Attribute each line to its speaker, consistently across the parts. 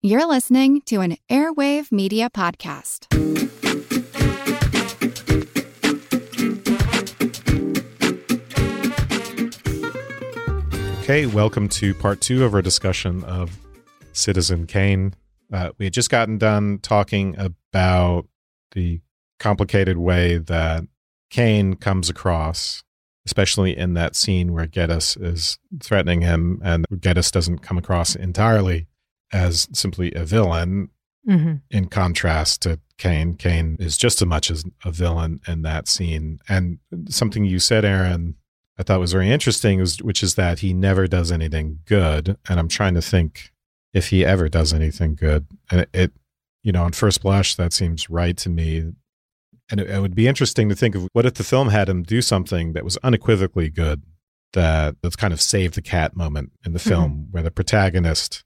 Speaker 1: You're listening to an Airwave Media Podcast.
Speaker 2: Okay, welcome to part two of our discussion of Citizen Kane. Uh, we had just gotten done talking about the complicated way that Kane comes across, especially in that scene where Gettys is threatening him, and Gettys doesn't come across entirely as simply a villain.
Speaker 3: Mm-hmm.
Speaker 2: In contrast to Kane, Kane is just as much as a villain in that scene. And something you said, Erin, I thought was very interesting, was, which is that he never does anything good. And I'm trying to think if he ever does anything good. And it, it you know, on first blush, that seems right to me. And it, it would be interesting to think of what if the film had him do something that was unequivocally good, that that's kind of save the cat moment in the film,
Speaker 3: Mm-hmm.
Speaker 2: where the protagonist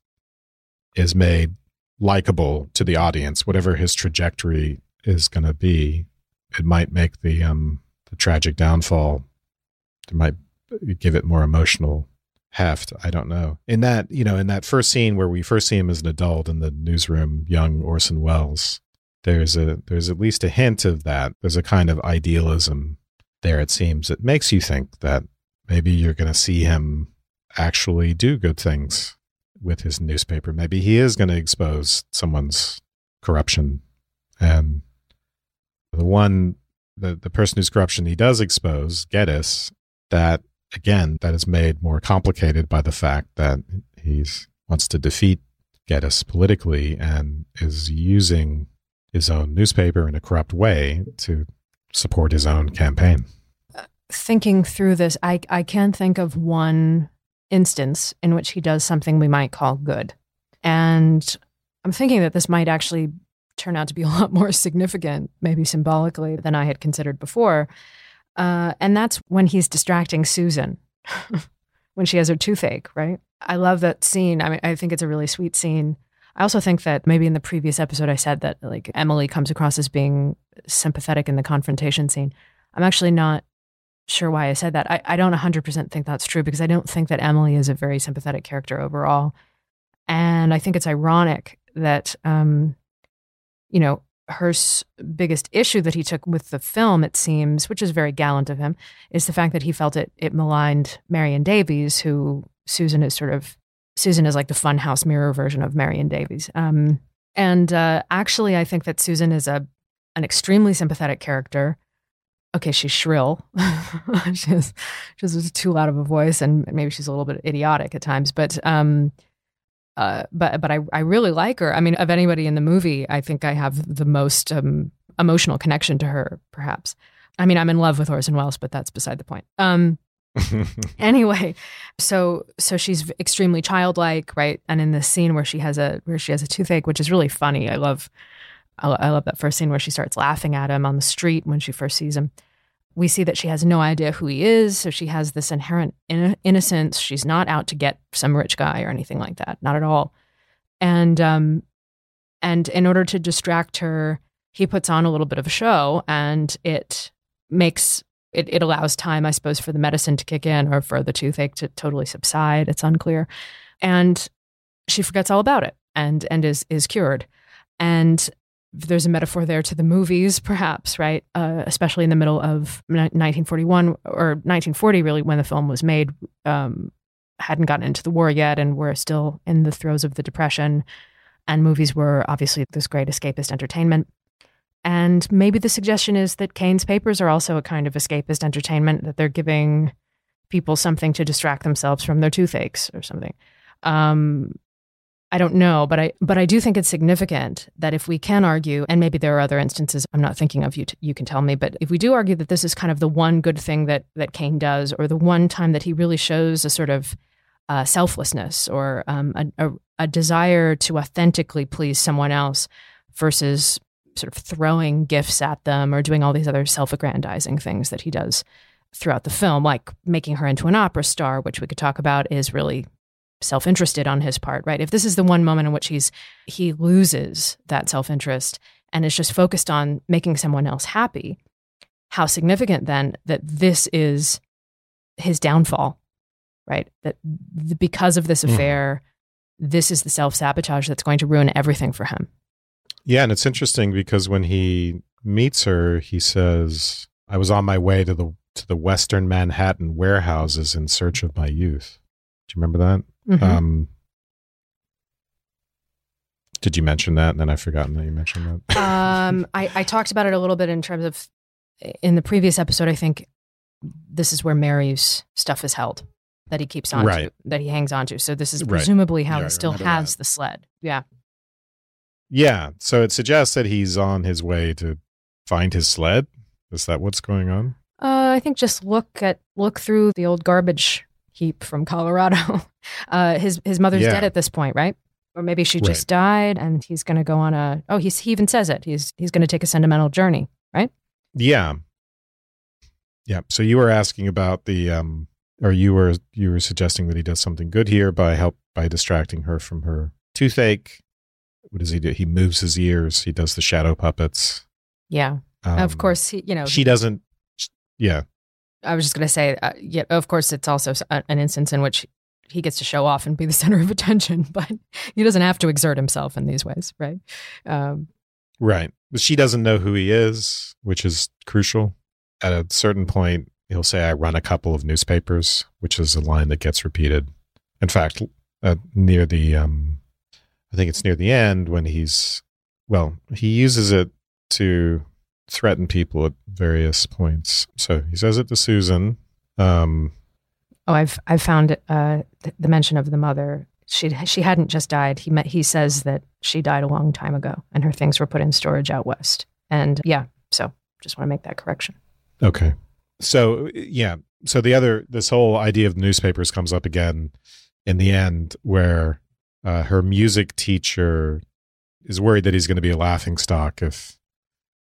Speaker 2: is made likable to the audience, whatever his trajectory is going to be. It might make the um the tragic downfall. It might give it more emotional heft. I don't know. In that, you know, in that first scene where we first see him as an adult in the newsroom, young Orson Welles, there's a there's at least a hint of that. There's a kind of idealism there. It seems it makes you think that maybe you're going to see him actually do good things with his newspaper. Maybe he is going to expose someone's corruption, and the one the the person whose corruption he does expose, Gettys, that again that is made more complicated by the fact that he's wants to defeat Gettys politically and is using his own newspaper in a corrupt way to support his own campaign.
Speaker 3: Uh, thinking through this, I, I can think of one instance in which he does something we might call good. And I'm thinking that this might actually turn out to be a lot more significant, maybe symbolically, than I had considered before. Uh, and that's when he's distracting Susan when she has her toothache, right? I love that scene. I mean, I think it's a really sweet scene. I also think that maybe in the previous episode I said that like Emily comes across as being sympathetic in the confrontation scene. I'm actually not sure why I said that. I, I don't 100% think that's true because I don't think that Emily is a very sympathetic character overall. And I think it's ironic that, um, you know, Hearst's biggest issue that he took with the film, it seems, which is very gallant of him, is the fact that he felt it it maligned Marion Davies, who Susan is sort of Susan is like the funhouse mirror version of Marion Davies. Um, and uh, actually, I think that Susan is a an extremely sympathetic character. Okay, she's shrill. she's has she too loud of a voice, and maybe she's a little bit idiotic at times. But um, uh, but but I I really like her. I mean, of anybody in the movie, I think I have the most um, emotional connection to her. Perhaps. I mean, I'm in love with Orson Welles, but that's beside the point. Um, anyway, so so she's extremely childlike, right? And in this scene where she has a where she has a toothache, which is really funny. I love I, I love that first scene where she starts laughing at him on the street when she first sees him. We see that she has no idea who he is, so she has this inherent in- innocence. She's not out to get some rich guy or anything like that, not at all. And um, and in order to distract her, he puts on a little bit of a show, and it makes it, it allows time, I suppose, for the medicine to kick in or for the toothache to totally subside. It's unclear. And she forgets all about it and and is is cured. And there's a metaphor there to the movies, perhaps, right? Uh, especially in the middle of 1941 or 1940, really, when the film was made, um, hadn't gotten into the war yet, and we're still in the throes of the Depression. And movies were obviously this great escapist entertainment. And maybe the suggestion is that Kane's papers are also a kind of escapist entertainment, that they're giving people something to distract themselves from their toothaches or something. Um, I don't know, but I but I do think it's significant that if we can argue, and maybe there are other instances I'm not thinking of, you t- you can tell me, but if we do argue that this is kind of the one good thing that that Kane does, or the one time that he really shows a sort of uh, selflessness or um, a, a, a desire to authentically please someone else, versus sort of throwing gifts at them or doing all these other self-aggrandizing things that he does throughout the film, like making her into an opera star, which we could talk about, is really self-interested on his part, right? If this is the one moment in which he's he loses that self-interest and is just focused on making someone else happy, how significant then that this is his downfall, right? That th- because of this
Speaker 2: Mhm.
Speaker 3: affair, this is the self sabotage that's going to ruin everything for him.
Speaker 2: Yeah, and it's interesting because when he meets her, he says, "I was on my way to the to the Western Manhattan warehouses in search of my youth." Do you remember that?
Speaker 3: Mhm.
Speaker 2: Um, did you mention that? And then I've forgotten that you mentioned that.
Speaker 3: um, I, I talked about it a little bit in terms of in the previous episode. I think this is where Mary's stuff is held that he keeps on
Speaker 2: Right.
Speaker 3: to, that he hangs on to. So this is
Speaker 2: Right.
Speaker 3: presumably how
Speaker 2: Yeah,
Speaker 3: he still has
Speaker 2: that.
Speaker 3: the sled. Yeah.
Speaker 2: yeah, so it suggests that he's on his way to find his sled. Is that what's going on?
Speaker 3: Uh, I think just look at look through the old garbage heap from Colorado. Uh, his his mother's
Speaker 2: Yeah.
Speaker 3: dead at this point, right? Or maybe she just died, and he's going to go on a. Oh, he's he even says it. He's he's going to take a sentimental journey. Right?
Speaker 2: Yeah. Yeah. So you were asking about the um or you were you were suggesting that he does something good here by help by distracting her from her toothache. What does he do? He moves his ears. He does the shadow puppets.
Speaker 3: Yeah.
Speaker 2: Um,
Speaker 3: of course, he, you know.
Speaker 2: She doesn't yeah.
Speaker 3: I was just going to say, uh, yeah. Of course, it's also an instance in which he gets to show off and be the center of attention, but he doesn't have to exert himself in these ways, right? Um,
Speaker 2: Right. She doesn't know who he is, which is crucial. At a certain point, he'll say, I run a couple of newspapers, which is a line that gets repeated. In fact, uh, near the, um, I think it's near the end when he's, well, he uses it to threaten people at various points. So he says it to Susan. Um,
Speaker 3: Oh, I've I've found uh, th- the mention of the mother. She she hadn't just died. He met, he says that she died a long time ago, and her things were put in storage out west. And yeah, so just want to make that correction.
Speaker 2: Okay. So yeah. So the other this whole idea of newspapers comes up again in the end where uh, her music teacher is worried that he's going to be a laughing stock if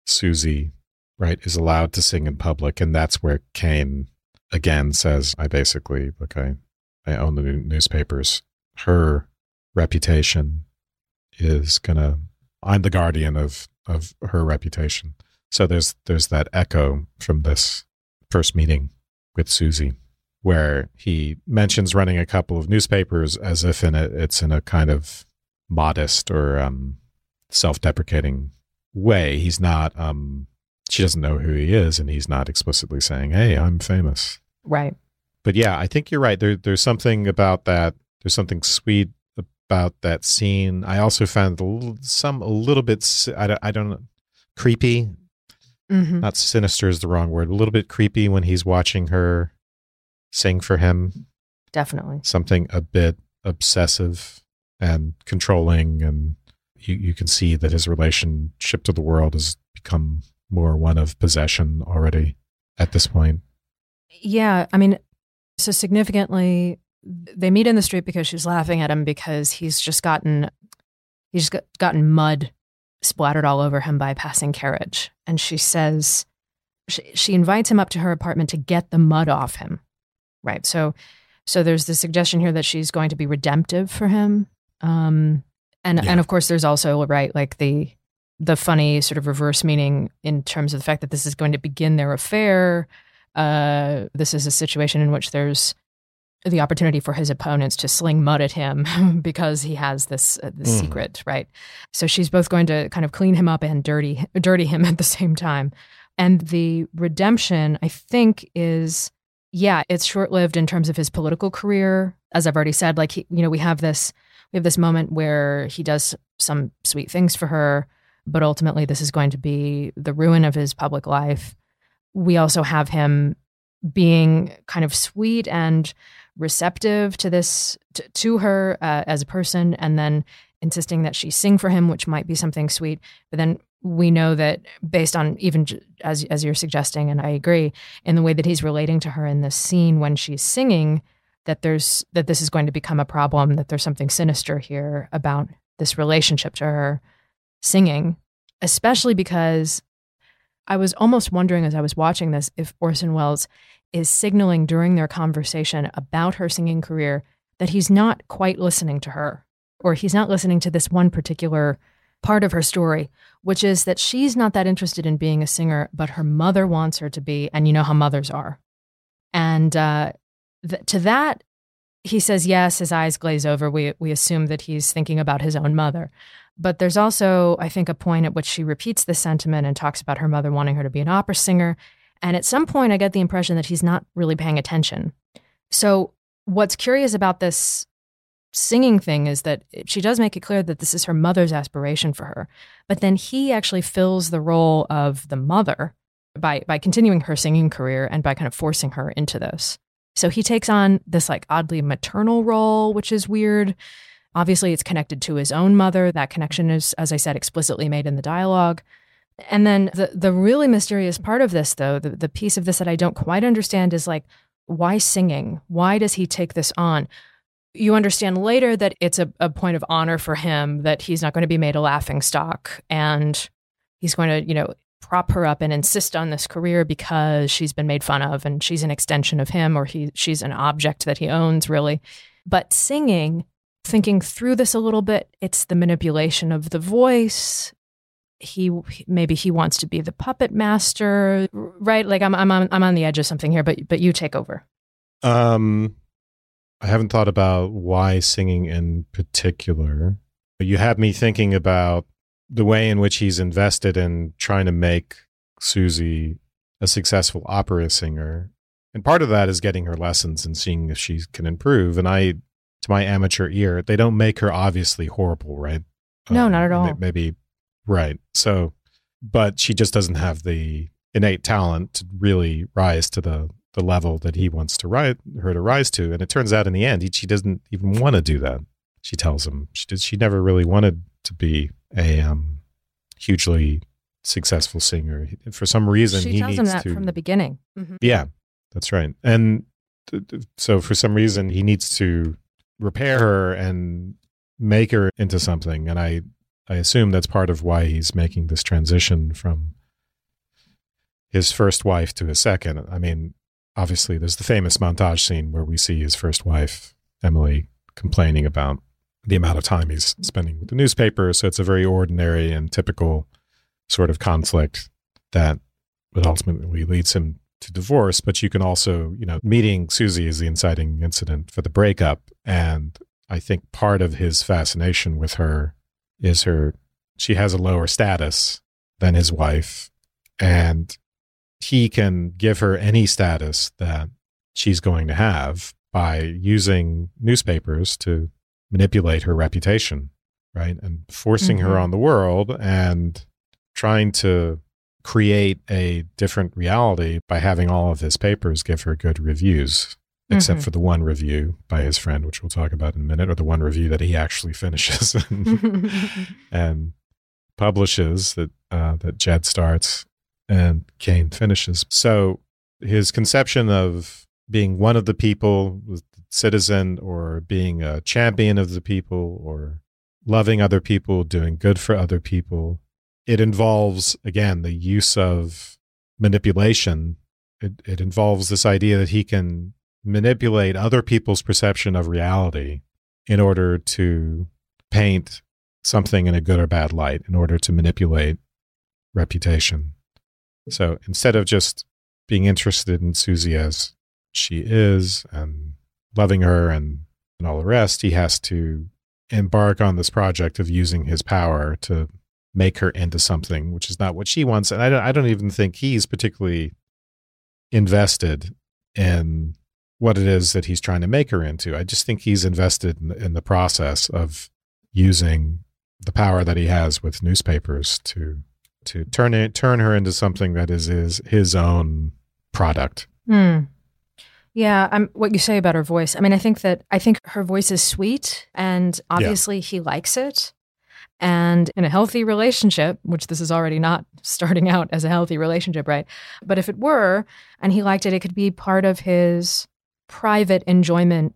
Speaker 2: Susie right is allowed to sing in public and that's where Kane again says I basically look I I own the newspapers. Her reputation is to I'm the guardian of of her reputation. So there's there's that echo from this first meeting with Susie, where he mentions running a couple of newspapers as if in a, it's in a kind of modest or um, self-deprecating way. He's not. Um, she doesn't know who he is, and he's not explicitly saying, "Hey, I'm famous."
Speaker 3: Right.
Speaker 2: But yeah, I think you're right. There, there's something about that. There's something sweet about that scene. I also found some a little bit. I don't, I don't know, creepy
Speaker 3: hmm
Speaker 2: not sinister is the wrong word, a little bit creepy when he's watching her sing for him.
Speaker 3: Definitely.
Speaker 2: Something a bit obsessive and controlling. And you, you can see that his relationship to the world has become more one of possession already at this point.
Speaker 3: Yeah, I mean, so significantly, they meet in the street because she's laughing at him because he's just gotten he's just got, gotten mud splattered all over him by a passing carriage, and she says she, she invites him up to her apartment to get the mud off him. Right. So, so there's the suggestion here that she's going to be redemptive for him, um, and
Speaker 2: Yeah.
Speaker 3: and of course there's also right like the the funny sort of reverse meaning in terms of the fact that this is going to begin their affair. Uh, this is a situation in which there's the opportunity for his opponents to sling mud at him because he has this uh, this
Speaker 2: Mhm.
Speaker 3: secret, right? So she's both going to kind of clean him up and dirty dirty him at the same time. And the redemption, I think, is yeah, it's short lived in terms of his political career. As I've already said, like he, you know, we have this we have this moment where he does some sweet things for her, but ultimately this is going to be the ruin of his public life. We also have him being kind of sweet and receptive to this to, to her uh, as a person and then insisting that she sing for him which might be something sweet but then we know that based on even as as you're suggesting and I agree in the way that he's relating to her in this scene when she's singing that there's that this is going to become a problem that there's something sinister here about this relationship to her singing especially because I was almost wondering as I was watching this if Orson Welles is signaling during their conversation about her singing career that he's not quite listening to her or he's not listening to this one particular part of her story, which is that she's not that interested in being a singer, but her mother wants her to be. And you know how mothers are. And uh, to that, he says yes, his eyes glaze over. We we assume that he's thinking about his own mother. But there's also, I think, a point at which she repeats this sentiment and talks about her mother wanting her to be an opera singer. And at some point, I get the impression that he's not really paying attention. So, what's curious about this singing thing is that she does make it clear that this is her mother's aspiration for her. But then he actually fills the role of the mother by by continuing her singing career and by kind of forcing her into this. So he takes on this like oddly maternal role, which is weird. Obviously, it's connected to his own mother. That connection is, as I said, explicitly made in the dialogue. And then the the really mysterious part of this, though, the, the piece of this that I don't quite understand is like, why singing? Why does he take this on? You understand later that it's a, a point of honor for him that he's not going to be made a laughing stock and he's going to, you know, prop her up and insist on this career because she's been made fun of and she's an extension of him or he she's an object that he owns really. But singing thinking through this a little bit it's the manipulation of the voice. He maybe he wants to be the puppet master right? Like i'm i'm on, I'm on the edge of something here but but you take over.
Speaker 2: Um i haven't thought about why singing in particular but you have me thinking about the way in which he's invested in trying to make Susie a successful opera singer. And part of that is getting her lessons and seeing if she can improve. And I, to my amateur ear, they don't make her obviously horrible, right?
Speaker 3: No, um, not at all.
Speaker 2: Maybe, right. So, but she just doesn't have the innate talent to really rise to the, the level that he wants to rise, her to rise to. And it turns out in the end, he, she doesn't even want to do that. She tells him she did, she never really wanted to be a um, hugely successful singer. For some reason,
Speaker 3: she
Speaker 2: he
Speaker 3: tells
Speaker 2: needs
Speaker 3: him that
Speaker 2: to,
Speaker 3: from the beginning. Mm-hmm.
Speaker 2: Yeah, that's right. And th- th- so, for some reason, he needs to repair her and make her into something. And I, I assume that's part of why he's making this transition from his first wife to his second. I mean, obviously, there's the famous montage scene where we see his first wife, Emily, complaining about the amount of time he's spending with the newspaper. So it's a very ordinary and typical sort of conflict that but ultimately leads him to divorce. But you can also, you know, meeting Susie is the inciting incident for the breakup. And I think part of his fascination with her is her, she has a lower status than his wife. And he can give her any status that she's going to have by using newspapers to manipulate her reputation, right? And forcing mm-hmm. her on the world and trying to create a different reality by having all of his papers give her good reviews, except mm-hmm. for the one review by his friend, which we'll talk about in a minute, or the one review that he actually finishes and, and publishes that uh, that Jed starts and Kane finishes. So his conception of being one of the people citizen or being a champion of the people or loving other people, doing good for other people. It involves, again, the use of manipulation. It, it involves this idea that he can manipulate other people's perception of reality in order to paint something in a good or bad light, in order to manipulate reputation. So instead of just being interested in Susie as she is and loving her and, and all the rest, he has to embark on this project of using his power to make her into something, which is not what she wants. And I don't, I don't even think he's particularly invested in what it is that he's trying to make her into. I just think he's invested in, in the process of using the power that he has with newspapers to to turn it turn her into something that is is his own product.
Speaker 3: Hmm. Yeah, um, what you say about her voice. I mean, I think that I think her voice is sweet, and obviously yeah. he likes it. And in a healthy relationship, which this is already not starting out as a healthy relationship, right? But if it were, and he liked it, it could be part of his private enjoyment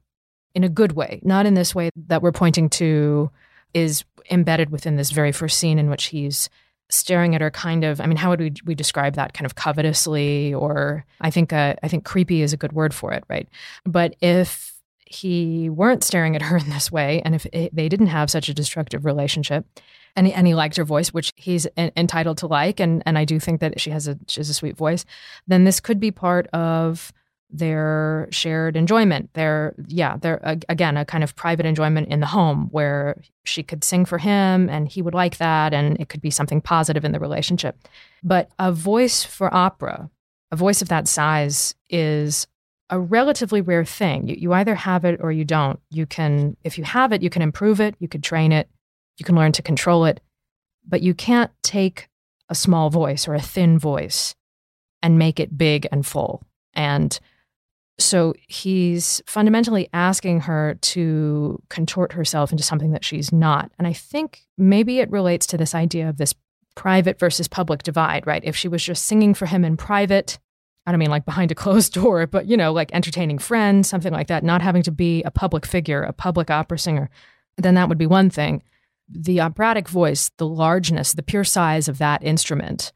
Speaker 3: in a good way, not in this way that we're pointing to is embedded within this very first scene in which he's staring at her kind of i mean how would we, we describe that kind of covetously or i think uh, i think creepy is a good word for it right? But if he weren't staring at her in this way and if it, they didn't have such a destructive relationship and he, and he liked her voice which he's en- entitled to like and and i do think that she has a she has a sweet voice then this could be part of their shared enjoyment, their, yeah, their, again, a kind of private enjoyment in the home where she could sing for him and he would like that and it could be something positive in the relationship. But a voice for opera, a voice of that size is a relatively rare thing. You, you either have it or you don't. You can, if you have it, you can improve it, you could train it, you can learn to control it, but you can't take a small voice or a thin voice and make it big and full. And so he's fundamentally asking her to contort herself into something that she's not. And I think maybe it relates to this idea of this private versus public divide, right? If she was just singing for him in private, I don't mean like behind a closed door, but you know, like entertaining friends, something like that, not having to be a public figure, a public opera singer, then that would be one thing. The operatic voice, the largeness, the pure size of that instrument,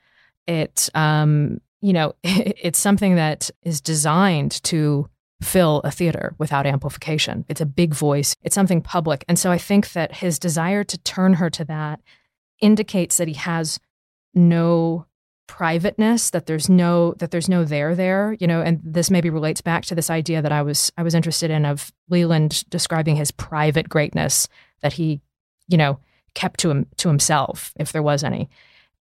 Speaker 3: it, um, you know, it's something that is designed to fill a theater without amplification. It's a big voice, it's something public. And so I think that his desire to turn her to that indicates that he has no privateness that there's no that there's no there there you know and this maybe relates back to this idea that i was i was interested in of leland describing his private greatness that he you know kept to him to himself if there was any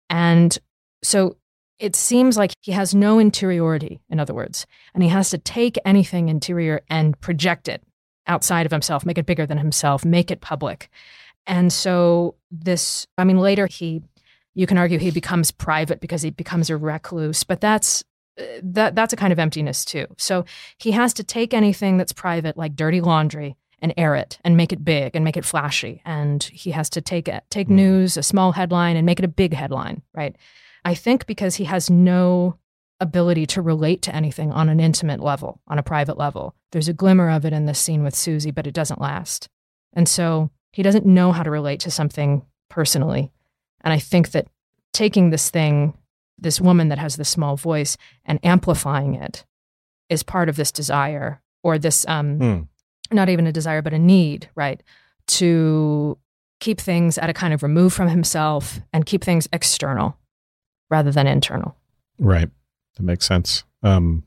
Speaker 3: and so it seems like he has no interiority in other words and he has to take anything interior and project it outside of himself make it bigger than himself make it public and so this i mean later he you can argue he becomes private because he becomes a recluse, but that's that that's a kind of emptiness too. So he has to take anything that's private, like dirty laundry, and air it and make it big and make it flashy. And he has to take it, take hmm. news, a small headline, and make it a big headline, right? I think because he has no ability to relate to anything on an intimate level, on a private level. There's a glimmer of it in this scene with Susie, but it doesn't last. And so he doesn't know how to relate to something personally. And I think that taking this thing, this woman that has this small voice, and amplifying it is part of this desire or this, um, mm. not even a desire, but a need, right? To keep things at a kind of remove from himself and keep things external rather than internal.
Speaker 2: Right. That makes sense. Um,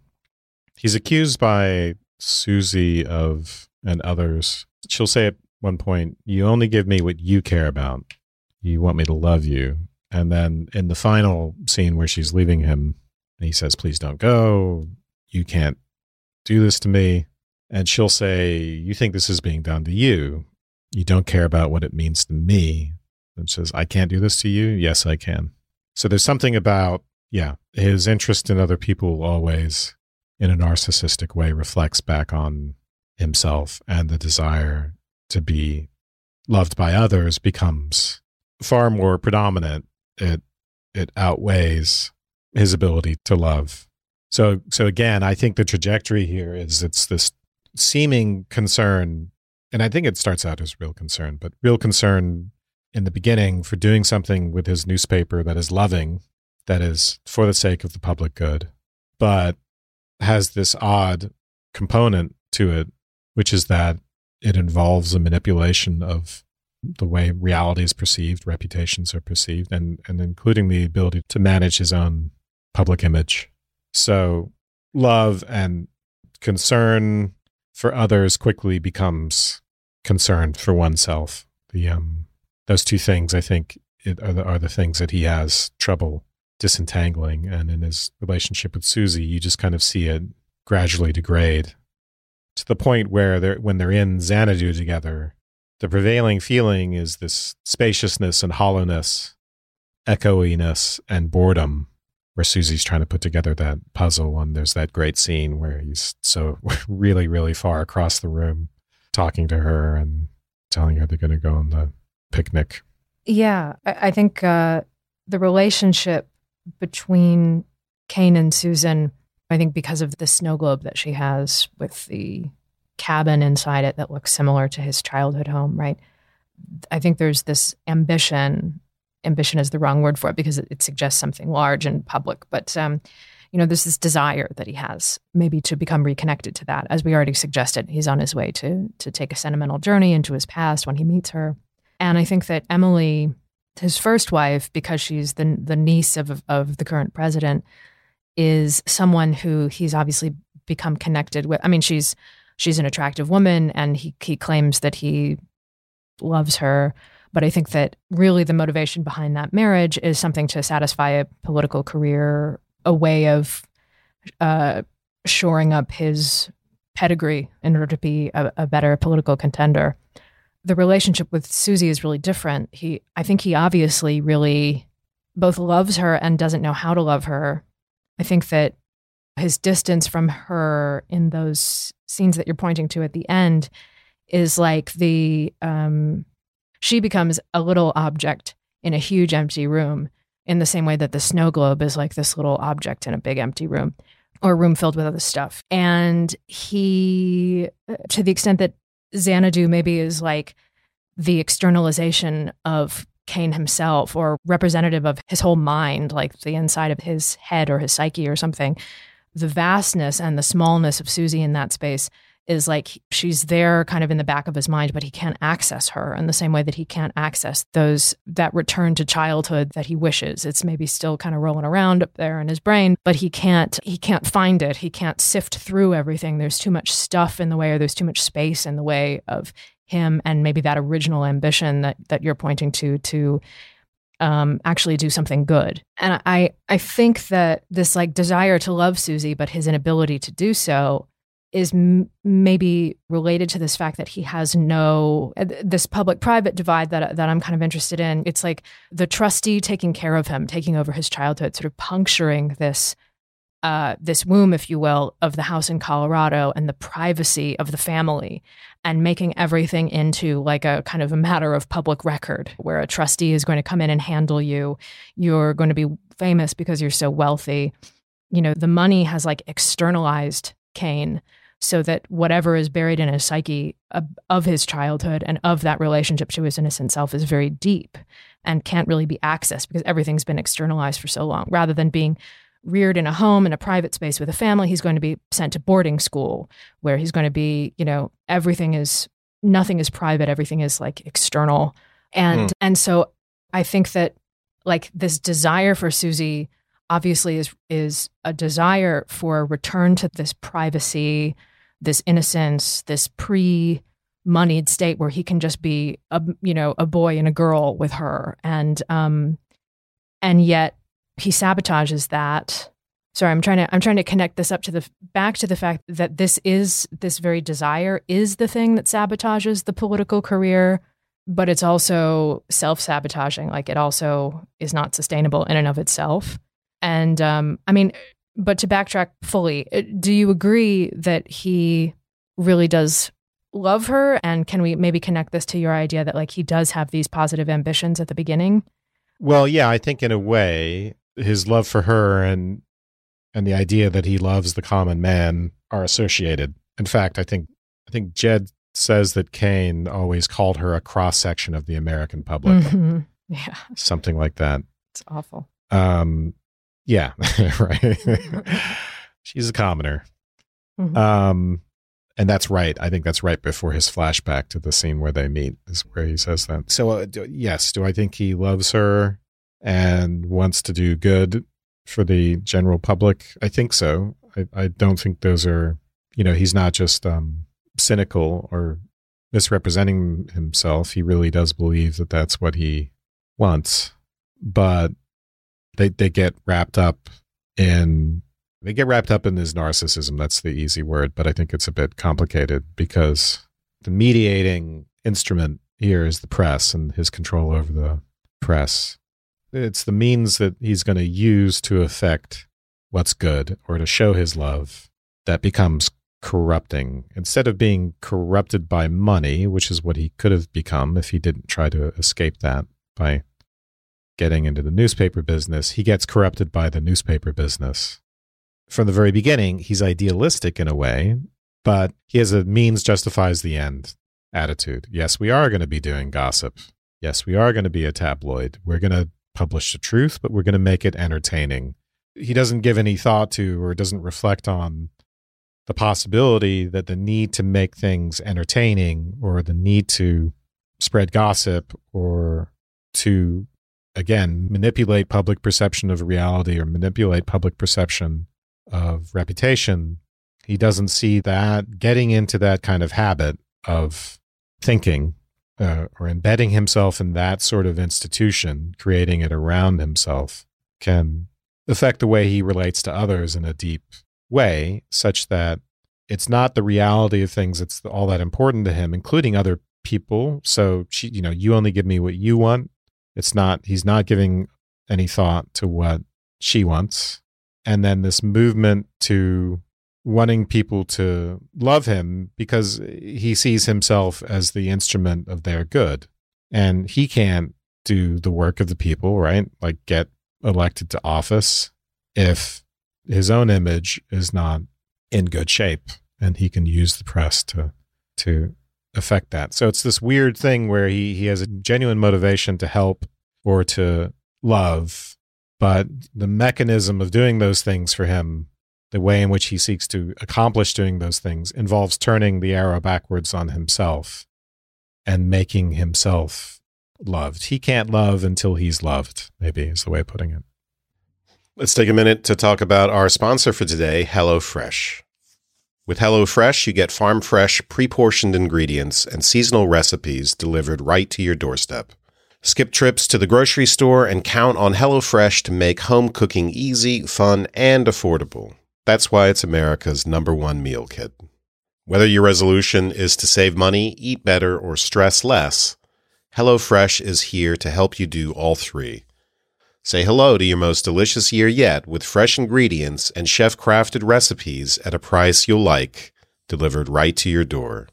Speaker 2: he's accused by Susie of and others. She'll say at one point, You only give me what you care about you want me to love you. And then in the final scene where she's leaving him, he says, Please don't go. You can't do this to me. And she'll say, You think this is being done to you. You don't care about what it means to me. And says, I can't do this to you. Yes, I can. So there's something about, yeah, his interest in other people always in a narcissistic way reflects back on himself and the desire to be loved by others becomes far more predominant. It it outweighs his ability to love. So so again, I think the trajectory here is it's this seeming concern, and I think it starts out as real concern, but real concern in the beginning for doing something with his newspaper that is loving, that is for the sake of the public good, but has this odd component to it, which is that it involves a manipulation of the way reality is perceived, reputations are perceived, and, and including the ability to manage his own public image. So, love and concern for others quickly becomes concern for oneself. The um, those two things, I think, are, the, are the things that he has trouble disentangling. And in his relationship with Susie, you just kind of see it gradually degrade to the point where they're when they're in Xanadu together, the prevailing feeling is this spaciousness and hollowness, echoiness and boredom, where Susie's trying to put together that puzzle. And there's that great scene where he's so really, really far across the room talking to her and telling her they're going to go on the picnic.
Speaker 3: Yeah, I, think uh, the relationship between Kane and Susan, I think because of the snow globe that she has with the cabin inside it that looks similar to his childhood home, right? I think there's this ambition. Ambition is the wrong word for it because it, it suggests something large and public, but um, you know, there's this desire that he has maybe to become reconnected to that. As we already suggested, he's on his way to to take a sentimental journey into his past when he meets her. And I think that Emily, his first wife, because she's the the niece of of the current president, is someone who he's obviously become connected with. I mean, she's she's an attractive woman, and he he claims that he loves her. But I think that really the motivation behind that marriage is something to satisfy a political career, a way of uh, shoring up his pedigree in order to be a, a better political contender. The relationship with Susie is really different. He, I think, he obviously really both loves her and doesn't know how to love her. I think that his distance from her in those scenes that you're pointing to at the end is like the um, she becomes a little object in a huge empty room in the same way that the snow globe is like this little object in a big empty room or a room filled with other stuff. And he, to the extent that Xanadu maybe is like the externalization of Kane himself or representative of his whole mind, like the inside of his head or his psyche or something, the vastness and the smallness of Susie in that space is like she's there kind of in the back of his mind but he can't access her in the same way that he can't access those that return to childhood that he wishes. It's maybe still kind of rolling around up there in his brain but he can't he can't find it. He can't sift through everything. There's too much stuff in the way or there's too much space in the way of him and maybe that original ambition that that you're pointing to to um, actually do something good. And I I think that this like desire to love Susie, but his inability to do so is m- maybe related to this fact that he has no uh, this public private divide that that I'm kind of interested in. It's like the trustee taking care of him, taking over his childhood, sort of puncturing this uh, this womb, if you will, of the house in Colorado and the privacy of the family, and making everything into like a kind of a matter of public record, where a trustee is going to come in and handle you. You're going to be famous because you're so wealthy. You know, the money has like externalized Kane so that whatever is buried in his psyche of his childhood and of that relationship to his innocent self is very deep and can't really be accessed because everything's been externalized for so long. Rather than being reared in a home in a private space with a family, he's going to be sent to boarding school where he's going to be, you know, everything is nothing is private, everything is like external. And mm. and so I think that like this desire for Susie obviously is is a desire for a return to this privacy, this innocence, this pre moneyed state where he can just be a you know a boy and a girl with her. And um and yet he sabotages that. Sorry i'm trying to i'm trying to connect this up to the back to the fact that this is this very desire is the thing that sabotages the political career but it's also self-sabotaging. Like it also is not sustainable in and of itself and um, I mean, but to backtrack fully, uh, do you agree that he really does love her? And can we maybe connect this to your idea that like he does have these positive ambitions at the beginning?
Speaker 2: Well, yeah, I think in a way his love for her and and the idea that he loves the common man are associated. In fact, I think I think Jed says that Kane always called her a cross section of the American public.
Speaker 3: Mm-hmm. Yeah.
Speaker 2: Something like that.
Speaker 3: It's awful.
Speaker 2: Um yeah, right. She's a commoner. Mm-hmm. Um, and that's right. I think that's right before his flashback to the scene where they meet is where he says that. So, uh, do, yes, do I think he loves her and wants to do good for the general public? I think so. I, I don't think those are, you know, he's not just um, cynical or misrepresenting himself. He really does believe that that's what he wants. But they they get wrapped up in they get wrapped up in his narcissism. That's the easy word, but I think it's a bit complicated because the mediating instrument here is the press and his control over the press. It's the means that he's going to use to affect what's good or to show his love that becomes corrupting. Instead of being corrupted by money, which is what he could have become if he didn't try to escape that by getting into the newspaper business, he gets corrupted by the newspaper business. From the very beginning, he's idealistic in a way, but he has a means justifies the end attitude. Yes, we are going to be doing gossip. Yes, we are going to be a tabloid. We're going to publish the truth, but we're going to make it entertaining. He doesn't give any thought to or doesn't reflect on the possibility that the need to make things entertaining or the need to spread gossip or to again, manipulate public perception of reality or manipulate public perception of reputation he doesn't see that getting into that kind of habit of thinking uh, or embedding himself in that sort of institution, creating it around himself, can affect the way he relates to others in a deep way, such that it's not the reality of things that's all that important to him, including other people. So, she, you know, you only give me what you want. It's not, he's not giving any thought to what she wants. And then this movement to wanting people to love him because he sees himself as the instrument of their good. And he can't do the work of the people, right? Like get elected to office if his own image is not in good shape and he can use the press to to affect that. So it's this weird thing where he he has a genuine motivation to help or to love, but the mechanism of doing those things for him, the way in which he seeks to accomplish doing those things involves turning the arrow backwards on himself and making himself loved. He can't love until he's loved, maybe is the way of putting it.
Speaker 4: Let's take a minute to talk about our sponsor for today, HelloFresh. With HelloFresh, you get farm fresh, pre portioned ingredients and seasonal recipes delivered right to your doorstep. Skip trips to the grocery store and count on HelloFresh to make home cooking easy, fun, and affordable. That's why it's America's number one meal kit. Whether your resolution is to save money, eat better, or stress less, HelloFresh is here to help you do all three. Say hello to your most delicious year yet with fresh ingredients and chef crafted recipes at a price you'll like, delivered right to your door.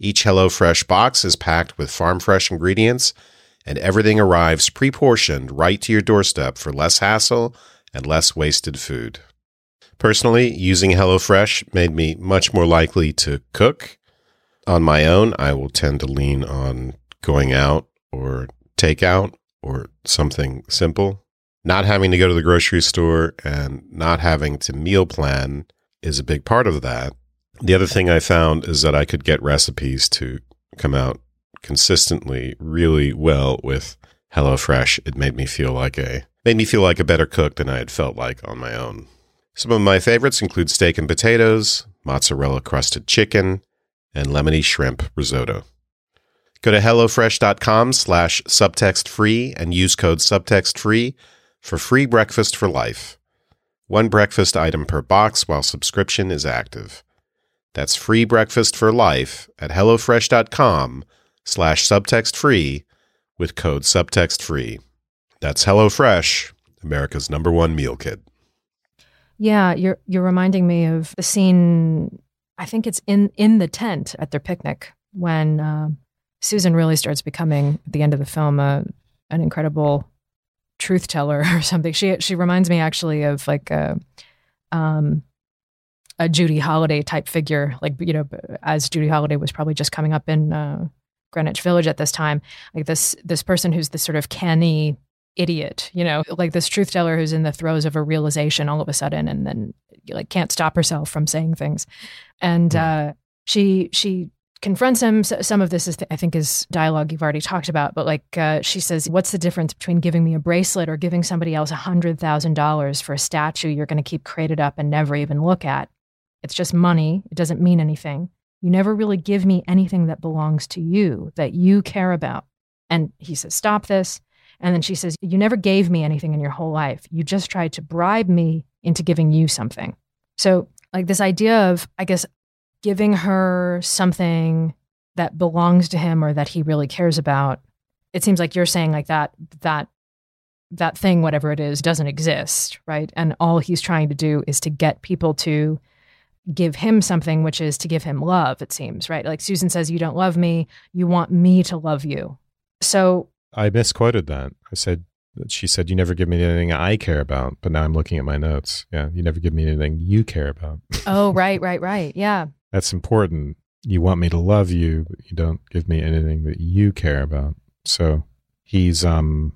Speaker 4: Each HelloFresh box is packed with farm fresh ingredients, and everything arrives pre portioned right to your doorstep for less hassle and less wasted food. Personally, using HelloFresh made me much more likely to cook. On my own, I will tend to lean on going out or takeout or something simple. Not having to go to the grocery store and not having to meal plan is a big part of that. The other thing I found is that I could get recipes to come out consistently really well with HelloFresh. It made me feel like a made me feel like a better cook than I had felt like on my own. Some of my favorites include steak and potatoes, mozzarella crusted chicken, and lemony shrimp risotto. Go to HelloFresh.com slash subtext free and use code subtext free for free breakfast for life. One breakfast item per box while subscription is active. That's free breakfast for life at HelloFresh.com slash subtext free with code subtext free. That's HelloFresh, America's number one meal kit.
Speaker 3: Yeah, you're you're reminding me of the scene. I think it's in in the tent at their picnic when uh, Susan really starts becoming at the end of the film a, an incredible truth teller or something. She she reminds me actually of like a um a Judy Holliday type figure, like you know, as Judy Holliday was probably just coming up in uh, Greenwich Village at this time, like this this person who's this sort of canny idiot, you know, like this truth teller who's in the throes of a realization all of a sudden, and then like can't stop herself from saying things, and uh, she she confronts him. Some of this is, I think, is dialogue you've already talked about. But like uh, she says, "What's the difference between giving me a bracelet or giving somebody else hundred thousand dollars for a statue you're going to keep crated up and never even look at? It's just money. It doesn't mean anything. You never really give me anything that belongs to you that you care about." And he says, "Stop this." And then she says, "You never gave me anything in your whole life. You just tried to bribe me into giving you something." So like this idea of, I guess, giving her something that belongs to him or that he really cares about it seems like you're saying like that that that thing whatever it is doesn't exist right? And all he's trying to do is to get people to give him something which is to give him love it seems right? Like susan says you don't love me you want me to love you. So
Speaker 2: i misquoted that. I said she said you never give me anything i care about but now i'm looking at my notes. Yeah you never give me anything you care about.
Speaker 3: Oh right right right. Yeah
Speaker 2: that's important. You want me to love you, but you don't give me anything that you care about. So he's um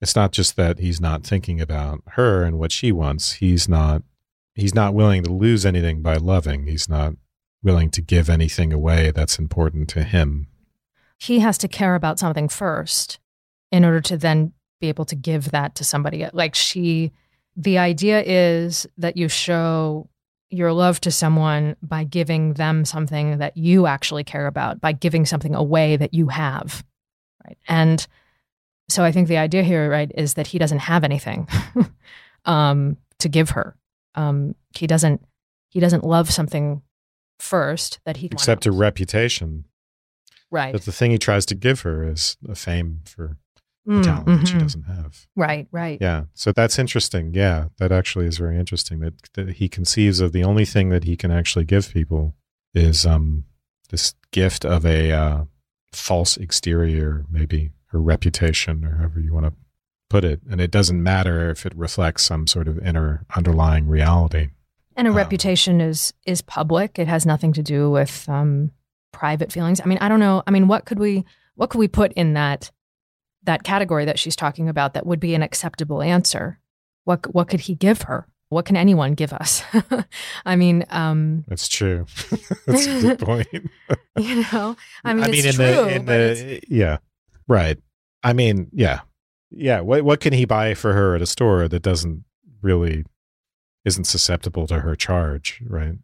Speaker 2: it's not just that he's not thinking about her and what she wants. He's not he's not willing to lose anything by loving. He's not willing to give anything away that's important to him.
Speaker 3: He has to care about something first in order to then be able to give that to somebody. Like she the idea is that you show your love to someone by giving them something that you actually care about, by giving something away that you have. Right. And so I think the idea here, right, is that he doesn't have anything um, to give her. Um, he doesn't he doesn't love something first that he can.
Speaker 2: except a reputation.
Speaker 3: Right.
Speaker 2: But the thing he tries to give her is a fame for mm, talent mm-hmm. that she mm-hmm. doesn't have.
Speaker 3: Right, right.
Speaker 2: Yeah. So that's interesting. Yeah, that actually is very interesting that, that he conceives of the only thing that he can actually give people is um this gift of a uh, false exterior, maybe her reputation or however you want to put it. And it doesn't matter if it reflects some sort of inner underlying reality.
Speaker 3: And a um, reputation is is public. It has nothing to do with um, private feelings. I mean, I don't know. I mean, what could we what could we put in that that category that she's talking about that would be an acceptable answer? What what could he give her? What can anyone give us? I mean, um,
Speaker 2: that's true. that's a good point.
Speaker 3: you know, I mean, I mean, in true, the, in the
Speaker 2: yeah, right. I mean, yeah, yeah. What what can he buy for her at a store that doesn't really isn't susceptible to her charge, right?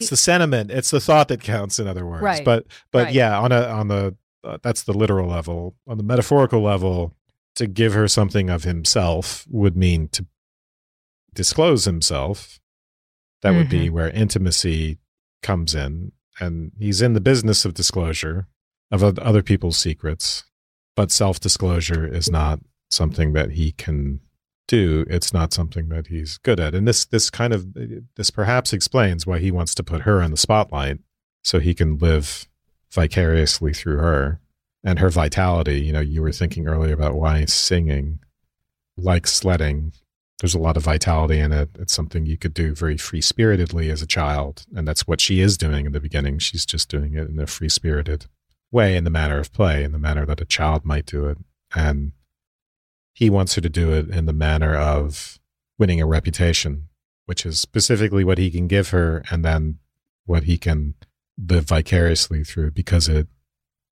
Speaker 2: It's the sentiment. It's the thought that counts. In other words,
Speaker 3: right.
Speaker 2: but but
Speaker 3: right.
Speaker 2: yeah, on a on the uh, that's the literal level. On the metaphorical level, to give her something of himself would mean to disclose himself. That mm-hmm. would be mm-hmm. where intimacy comes in, and he's in the business of disclosure of other people's secrets, but self disclosure is not something that he can do. It's not something that he's good at, and this this kind of this perhaps explains why he wants to put her in the spotlight so he can live vicariously through her and her vitality. You know, you were thinking earlier about why singing, like sledding, there's a lot of vitality in it. It's something you could do very free spiritedly as a child. And that's what she is doing in the beginning. She's just doing it in a free spirited way, in the manner of play, in the manner that a child might do it. And he wants her to do it in the manner of winning a reputation, which is specifically what he can give her and then what he can live vicariously through because it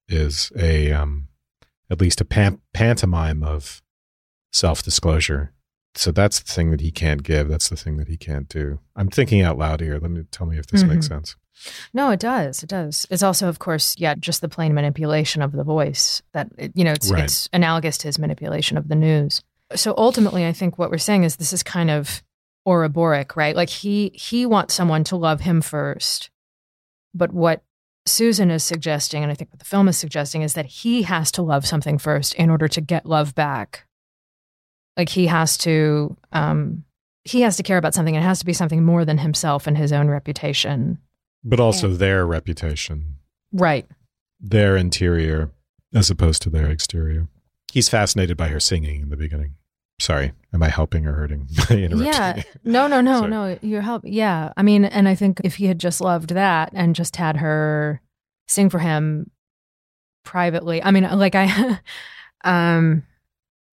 Speaker 2: is a um, at least a pam- pantomime of self disclosure. So that's the thing that he can't give. That's the thing that he can't do. I'm thinking out loud here. Let me tell me if this mm-hmm. makes sense.
Speaker 3: No, it does. It does. It's also, of course, yeah, just the plain manipulation of the voice that, you know, it's, right. it's analogous to his manipulation of the news. So ultimately, I think what we're saying is this is kind of Ouroboros, right? Like he he wants someone to love him first, but what Susan is suggesting, and I think what the film is suggesting, is that he has to love something first in order to get love back. Like he has to, um, he has to care about something. It has to be something more than himself and his own reputation,
Speaker 2: but also yeah. their reputation,
Speaker 3: right?
Speaker 2: Their interior as opposed to their exterior. He's fascinated by her singing in the beginning. Sorry, am I helping or hurting?
Speaker 3: yeah, no, no, no, no. You're helping. Yeah, I mean, and I think if he had just loved that and just had her sing for him privately, I mean, like I, um,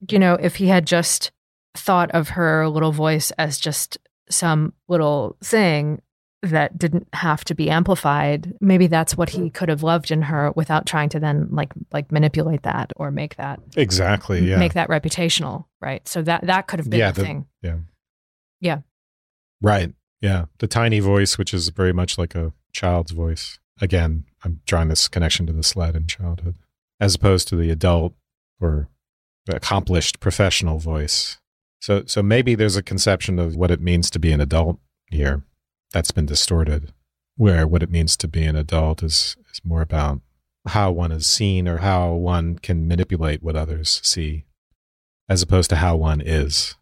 Speaker 3: you know, if he had just thought of her little voice as just some little thing that didn't have to be amplified maybe that's what he could have loved in her without trying to then like like manipulate that or make that
Speaker 2: exactly yeah.
Speaker 3: make that reputational right? So that that could have been
Speaker 2: yeah,
Speaker 3: the, the thing.
Speaker 2: yeah.
Speaker 3: Yeah.
Speaker 2: Right yeah. The tiny voice which is very much like a child's voice. Again i'm drawing this connection to the sled in childhood as opposed to the adult or accomplished professional voice. So so maybe there's a conception of what it means to be an adult here that's been distorted, where what it means to be an adult is, is more about how one is seen or how one can manipulate what others see, as opposed to how one is.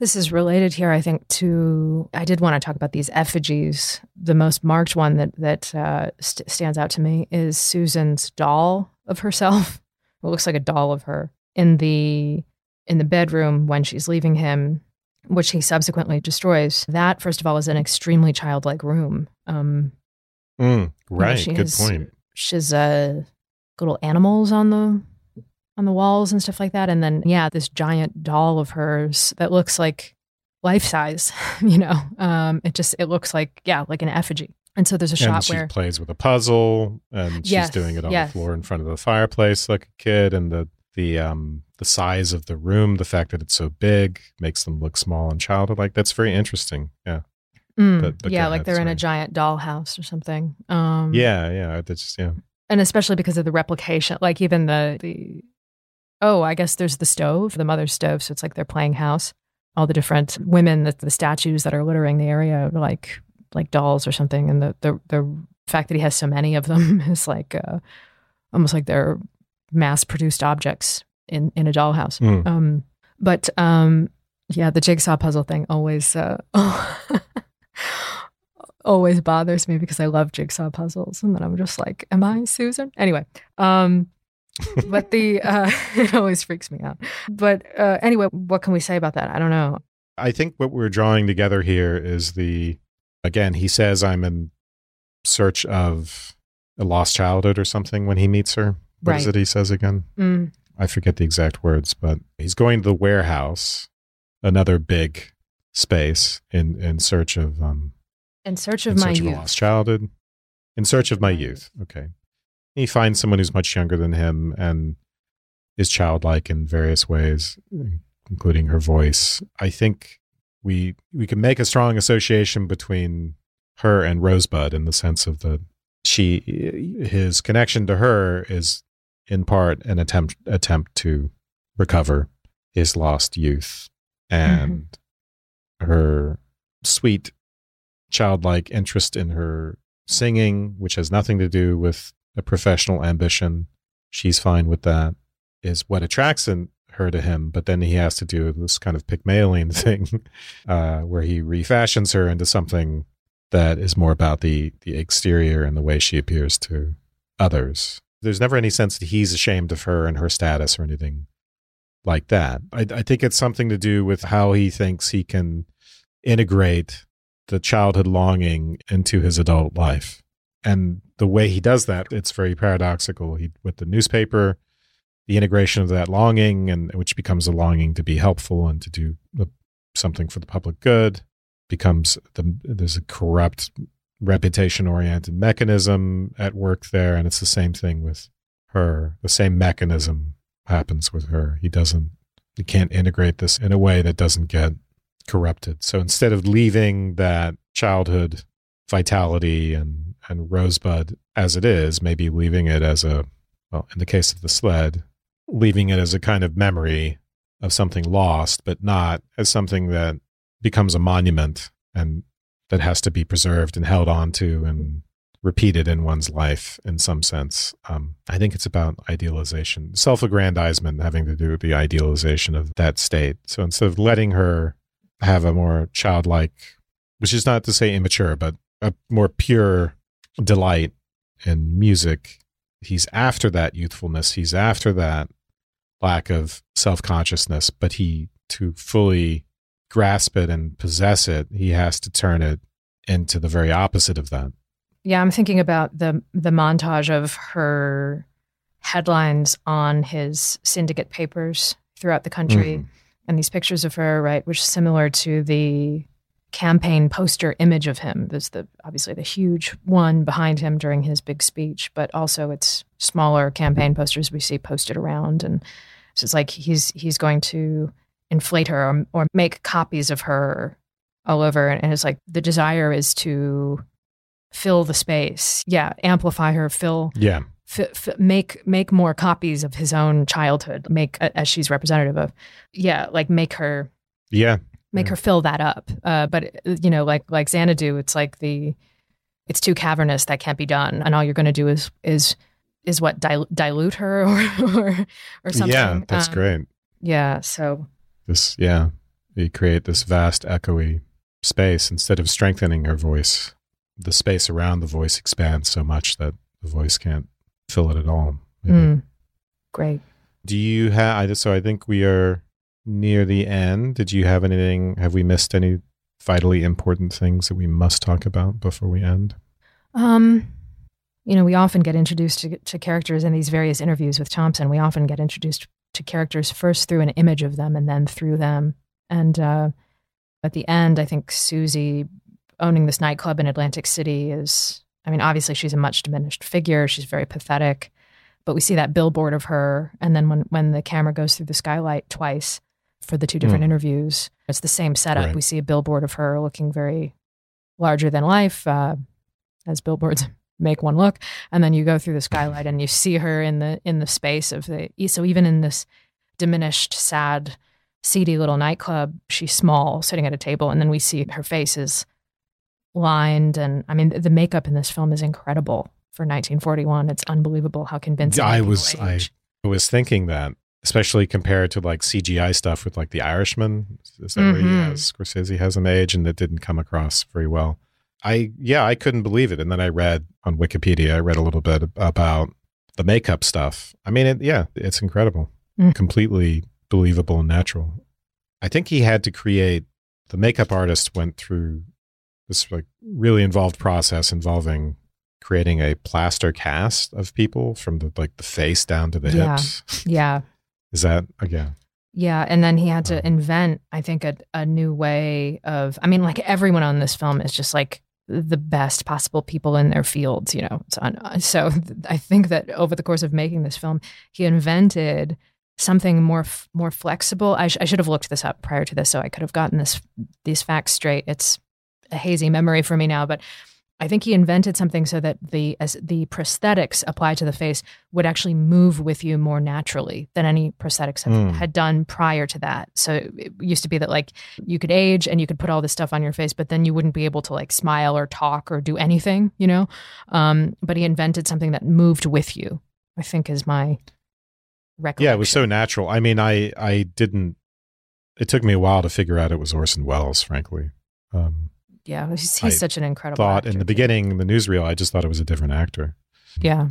Speaker 3: This is related here, I think, to I did want to talk about these effigies. The most marked one that that uh, st- stands out to me is Susan's doll of herself. It looks like a doll of her in the in the bedroom when she's leaving him which he subsequently destroys. That, first of all, is an extremely childlike room. Um,
Speaker 2: mm, right. You know, Good has, point.
Speaker 3: She's uh, little animals on the on the walls and stuff like that, and then yeah, this giant doll of hers that looks like life size. You know, um, it just it looks like yeah, like an effigy. And so there's a shot
Speaker 2: and she
Speaker 3: where
Speaker 2: plays with a puzzle, and
Speaker 3: yes,
Speaker 2: she's doing it on
Speaker 3: yes.
Speaker 2: the floor in front of the fireplace like a kid, and the the um the size of the room, the fact that it's so big makes them look small and childlike. That's very interesting. Yeah.
Speaker 3: Mm,
Speaker 2: But- but
Speaker 3: yeah, like they're in a giant dollhouse or something. Um,
Speaker 2: Yeah, yeah. That's yeah.
Speaker 3: and especially because of the replication, like even the the oh, I guess there's the stove, the mother's stove, so it's like they're playing house. All the different women, the, the statues that are littering the area, are like like dolls or something, and the the the fact that he has so many of them is like uh, almost like they're mass produced objects in in a dollhouse.
Speaker 2: Mm.
Speaker 3: Um, but um, yeah, the jigsaw puzzle thing always uh, always bothers me because I love jigsaw puzzles, and then I'm just like, "Am I Susan?" Anyway, um, but the uh, it always freaks me out. But uh, anyway, what can we say about that? I don't know.
Speaker 2: I think what we're drawing together here is the again, he says I'm in search of a lost childhood or something when he meets her. What is
Speaker 3: Right.
Speaker 2: it he says again?
Speaker 3: Mm,
Speaker 2: I forget the exact words, but he's going to the warehouse, another big space in in search of um
Speaker 3: in search of
Speaker 2: in
Speaker 3: my
Speaker 2: search of a
Speaker 3: youth.
Speaker 2: lost childhood. In search of my youth. Okay. He finds someone who's much younger than him and is childlike in various ways, including her voice. I think we we can make a strong association between her and Rosebud in the sense of the she his connection to her is in part an attempt attempt to recover his lost youth and her sweet childlike interest in her singing, which has nothing to do with a professional ambition. She's fine with that, is what attracts in, her to him. But then he has to do this kind of Pygmalion thing uh, where he refashions her into something that is more about the, the exterior and the way she appears to others. There's never any sense that he's ashamed of her and her status or anything like that. I, I think it's something to do with how he thinks he can integrate the childhood longing into his adult life. And the way he does that, it's very paradoxical. He with the newspaper, the integration of that longing, and which becomes a longing to be helpful and to do something for the public good, becomes the there's a corrupt, reputation-oriented mechanism at work there, and it's the same thing with her. The same mechanism happens with her. He doesn't, he can't integrate this in a way that doesn't get corrupted. So instead of leaving that childhood vitality and, and rosebud as it is, maybe leaving it as a, well, in the case of the sled, leaving it as a kind of memory of something lost, but not as something that becomes a monument and that has to be preserved and held on to and repeated in one's life in some sense. Um, I think it's about idealization, self aggrandizement having to do with the idealization of that state. So instead of letting her have a more childlike, which is not to say immature, but a more pure delight in music, he's after that youthfulness. He's after that lack of self consciousness, but he, to fully grasp it and possess it, he has to turn it into the very opposite of that.
Speaker 3: Yeah, I'm thinking about the the montage of her headlines on his syndicate papers throughout the country,
Speaker 2: Mhm.
Speaker 3: and these pictures of her, right, which is similar to the campaign poster image of him. There's the obviously the huge one behind him during his big speech, but also it's smaller campaign posters we see posted around, and so it's like he's he's going to inflate her or, or make copies of her all over, and it's like the desire is to fill the space. Yeah, amplify her, fill,
Speaker 2: Yeah.
Speaker 3: fi fi- make make more copies of his own childhood. Make a- as she's representative of. Yeah, like make her
Speaker 2: Yeah.
Speaker 3: make
Speaker 2: Yeah.
Speaker 3: her fill that up. Uh, but uh, you know, like like Xanadu, it's like the it's too cavernous that can't be done, and all you're going to do is is is what dil- dilute her or or, or something.
Speaker 2: Yeah. That's
Speaker 3: Um,
Speaker 2: great.
Speaker 3: Yeah, so
Speaker 2: This, yeah. You create this vast, echoey space instead of strengthening her voice. The space around the voice expands so much that the voice can't fill it at all.
Speaker 3: mm, great.
Speaker 2: Do you have? So I think we are near the end. Did you have anything? Have we missed any vitally important things that we must talk about before we end?
Speaker 3: Um, you know, we often get introduced to, to characters in these various interviews with Thompson. We often get introduced to characters first through an image of them and then through them. And uh, at the end, I think Susie owning this nightclub in Atlantic City is, I mean, obviously she's a much diminished figure. She's very pathetic. But we see that billboard of her. And then when, when the camera goes through the skylight twice for the two different
Speaker 2: Hmm.
Speaker 3: interviews, it's the same setup.
Speaker 2: Right.
Speaker 3: We see a billboard of her looking very larger than life, uh, as billboards make one look. And then you go through the skylight and you see her in the in the space of the so even in this diminished, sad, seedy little nightclub, she's small, sitting at a table, and then we see her face is lined and I mean the makeup in this film is incredible for 1941. It's unbelievable how convincing.
Speaker 2: I was I was thinking that, especially compared to like CGI stuff with like The Irishman. Is that where he
Speaker 3: Mhm.
Speaker 2: has Scorsese has him age, and that didn't come across very well. I yeah, I couldn't believe it, and then I read on Wikipedia. I read a little bit about the makeup stuff. I mean, it, yeah, it's incredible,
Speaker 3: Mm.
Speaker 2: completely believable and natural. I think he had to create. The makeup artist went through this like really involved process involving creating a plaster cast of people from the like the face down to the
Speaker 3: Yeah.
Speaker 2: hips.
Speaker 3: yeah.
Speaker 2: Is that again?
Speaker 3: Yeah, and then he had to
Speaker 2: Um,
Speaker 3: invent, I think, a, a new way of. I mean, like everyone on this film is just like the best possible people in their fields, you know. So uh, I think that over the course of making this film, he invented something more more flexible. I, sh- I should have looked this up prior to this, so I could have gotten this these facts straight. It's a hazy memory for me now, but I think he invented something so that the as the prosthetics applied to the face would actually move with you more naturally than any prosthetics have,
Speaker 2: Hmm.
Speaker 3: had done prior to that. So it used to be that like you could age and you could put all this stuff on your face, but then you wouldn't be able to like smile or talk or do anything, you know. Um, but he invented something that moved with you. I think is my recollection.
Speaker 2: Yeah, it was so natural. I mean, I I didn't. It took me a while to figure out it was Orson Welles. Frankly, um,
Speaker 3: yeah. He's, he's such an incredible.
Speaker 2: thought in the beginning, the newsreel, I just thought it was a different actor.
Speaker 3: Yeah,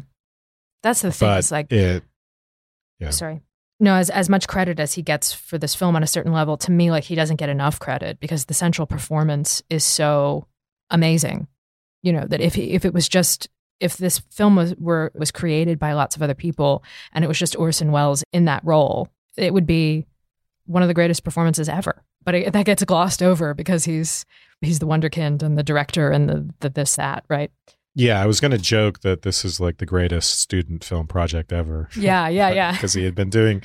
Speaker 3: that's the thing.
Speaker 2: But
Speaker 3: Is like
Speaker 2: it, yeah.
Speaker 3: Sorry. No, as as much credit as he gets for this film on a certain level, to me, like he doesn't get enough credit because the central performance is so amazing. You know that if he, if it was just if this film was were was created by lots of other people and it was just Orson Welles in that role, it would be one of the greatest performances ever. But it, that gets glossed over because he's he's the wonderkind and the director and the, the this that right.
Speaker 2: Yeah, I was going to joke that this is like the greatest student film project ever.
Speaker 3: Yeah, yeah, yeah.
Speaker 2: Because he had been doing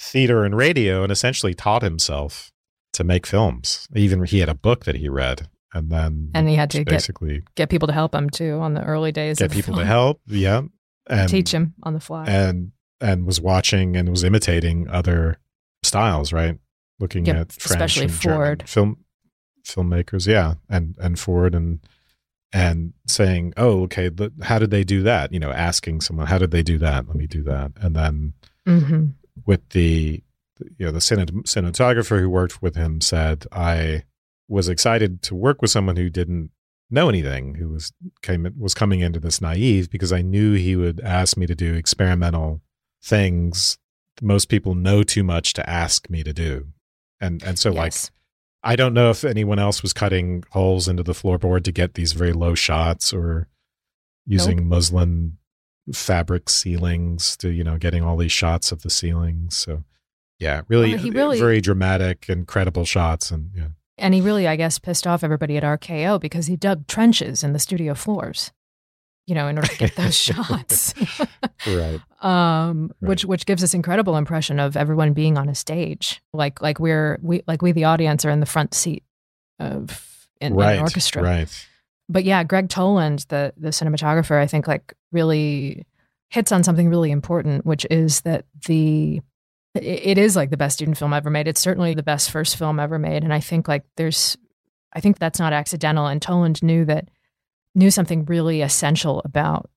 Speaker 2: theater and radio and essentially taught himself to make films. Even he had a book that he read, and then
Speaker 3: And he had to
Speaker 2: just
Speaker 3: get
Speaker 2: basically
Speaker 3: get people to help him too on the early days.
Speaker 2: get people to help. Yeah, and
Speaker 3: teach him on the fly.
Speaker 2: and and was watching and was imitating other styles, right? Looking
Speaker 3: Yep,
Speaker 2: at French
Speaker 3: especially
Speaker 2: and German
Speaker 3: Ford.
Speaker 2: film filmmakers, yeah, and and Ford and and saying, "Oh, okay, how did they do that?" You know, asking someone, "How did they do that?" Let me do that, and then
Speaker 3: hmm
Speaker 2: with the you know the cinematographer who worked with him said, "I was excited to work with someone who didn't." know anything who was came was coming into this naive because I knew he would ask me to do experimental things most people know too much to ask me to do. And and so like
Speaker 3: Yes.
Speaker 2: I don't know if anyone else was cutting holes into the floorboard to get these very low shots or using muslin fabric ceilings to, you know, getting all these shots of the ceilings. So yeah, really,
Speaker 3: Well, he really-
Speaker 2: very dramatic, incredible shots and yeah.
Speaker 3: and he really, I guess, pissed off everybody at RKO because he dug trenches in the studio floors, you know, in order to get those shots.
Speaker 2: Right.
Speaker 3: Um,
Speaker 2: Right.
Speaker 3: which which gives this incredible impression of everyone being on a stage, like like we're we like we the audience are in the front seat of in, in
Speaker 2: right.
Speaker 3: an orchestra.
Speaker 2: Right.
Speaker 3: But yeah, Gregg Toland, the the cinematographer, I think like really hits on something really important, which is that the it- it is like the best student film ever made. It's certainly the best first film ever made, and I think like there's, I think that's not accidental. And Toland knew that knew something really essential about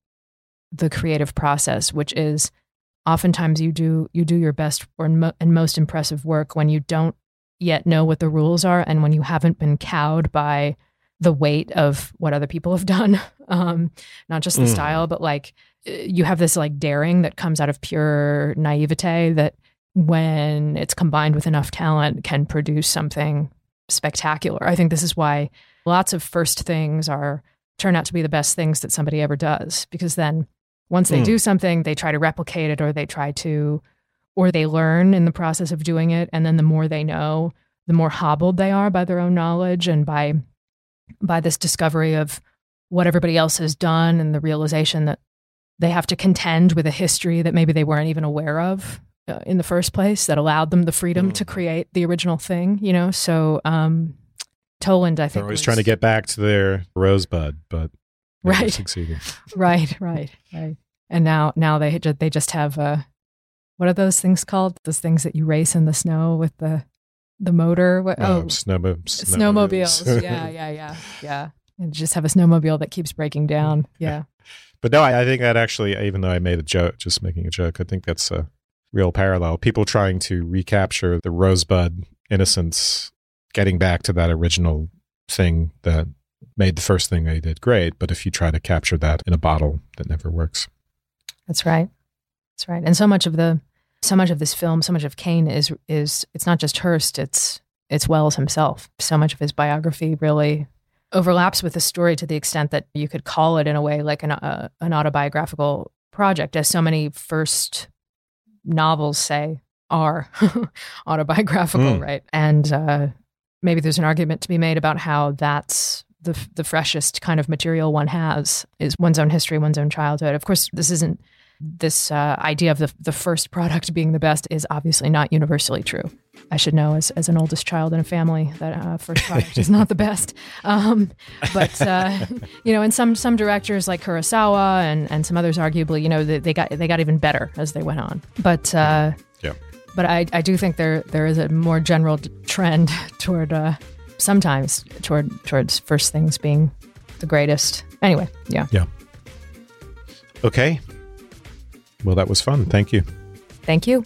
Speaker 3: the creative process, which is oftentimes you do you do your best or mo- and most impressive work when you don't yet know what the rules are and when you haven't been cowed by the weight of what other people have done um, not just the
Speaker 2: Mm.
Speaker 3: style but like you have this like daring that comes out of pure naivete that when it's combined with enough talent can produce something spectacular i think this is why lots of first things are turn out to be the best things that somebody ever does because then once they
Speaker 2: Mm.
Speaker 3: do something they try to replicate it or they try to or they learn in the process of doing it and then the more they know the more hobbled they are by their own knowledge and by by this discovery of what everybody else has done and the realization that they have to contend with a history that maybe they weren't even aware of uh, in the first place that allowed them the freedom
Speaker 2: Mm.
Speaker 3: to create the original thing you know so um Toland, I think,
Speaker 2: They're always
Speaker 3: was-
Speaker 2: trying to get back to their rosebud, but
Speaker 3: Right.
Speaker 2: succeeded.
Speaker 3: right, right, right. And now, now they ju- they just have uh, what are those things called? Those things that you race in the snow with the the motor. What,
Speaker 2: Oh,
Speaker 3: oh,
Speaker 2: snowmo-
Speaker 3: snowmobiles. yeah, yeah, yeah, yeah. And just have a snowmobile that keeps breaking down. Yeah,
Speaker 2: But no, I, I think that actually, even though I made a joke, just making a joke, I think that's a real parallel. People trying to recapture the rosebud innocence, getting back to that original thing that made the first thing they did great. But if you try to capture that in a bottle, that never works.
Speaker 3: that's right. That's right. And so much of the so much of this film, so much of Kane is is it's not just Hearst. It's it's Welles himself. So much of his biography really overlaps with the story to the extent that you could call it in a way like an uh, an autobiographical project, as so many first novels say are autobiographical,
Speaker 2: Mm.
Speaker 3: right? And uh, maybe there's an argument to be made about how that's the the freshest kind of material one has is one's own history, one's own childhood. Of course, this isn't this uh, idea of the the first product being the best is obviously not universally true. I should know as, as an oldest child in a family that uh, first product is not the best. Um, but uh, you know, and some some directors like Kurosawa and, and some others, arguably, you know, they, they got they got even better as they went on. But uh,
Speaker 2: Yeah.
Speaker 3: but I, I do think there there is a more general trend toward uh, sometimes toward towards first things being the greatest. Anyway, yeah. Yeah.
Speaker 4: Okay.
Speaker 2: Well, that was fun. Thank you.
Speaker 3: Thank you.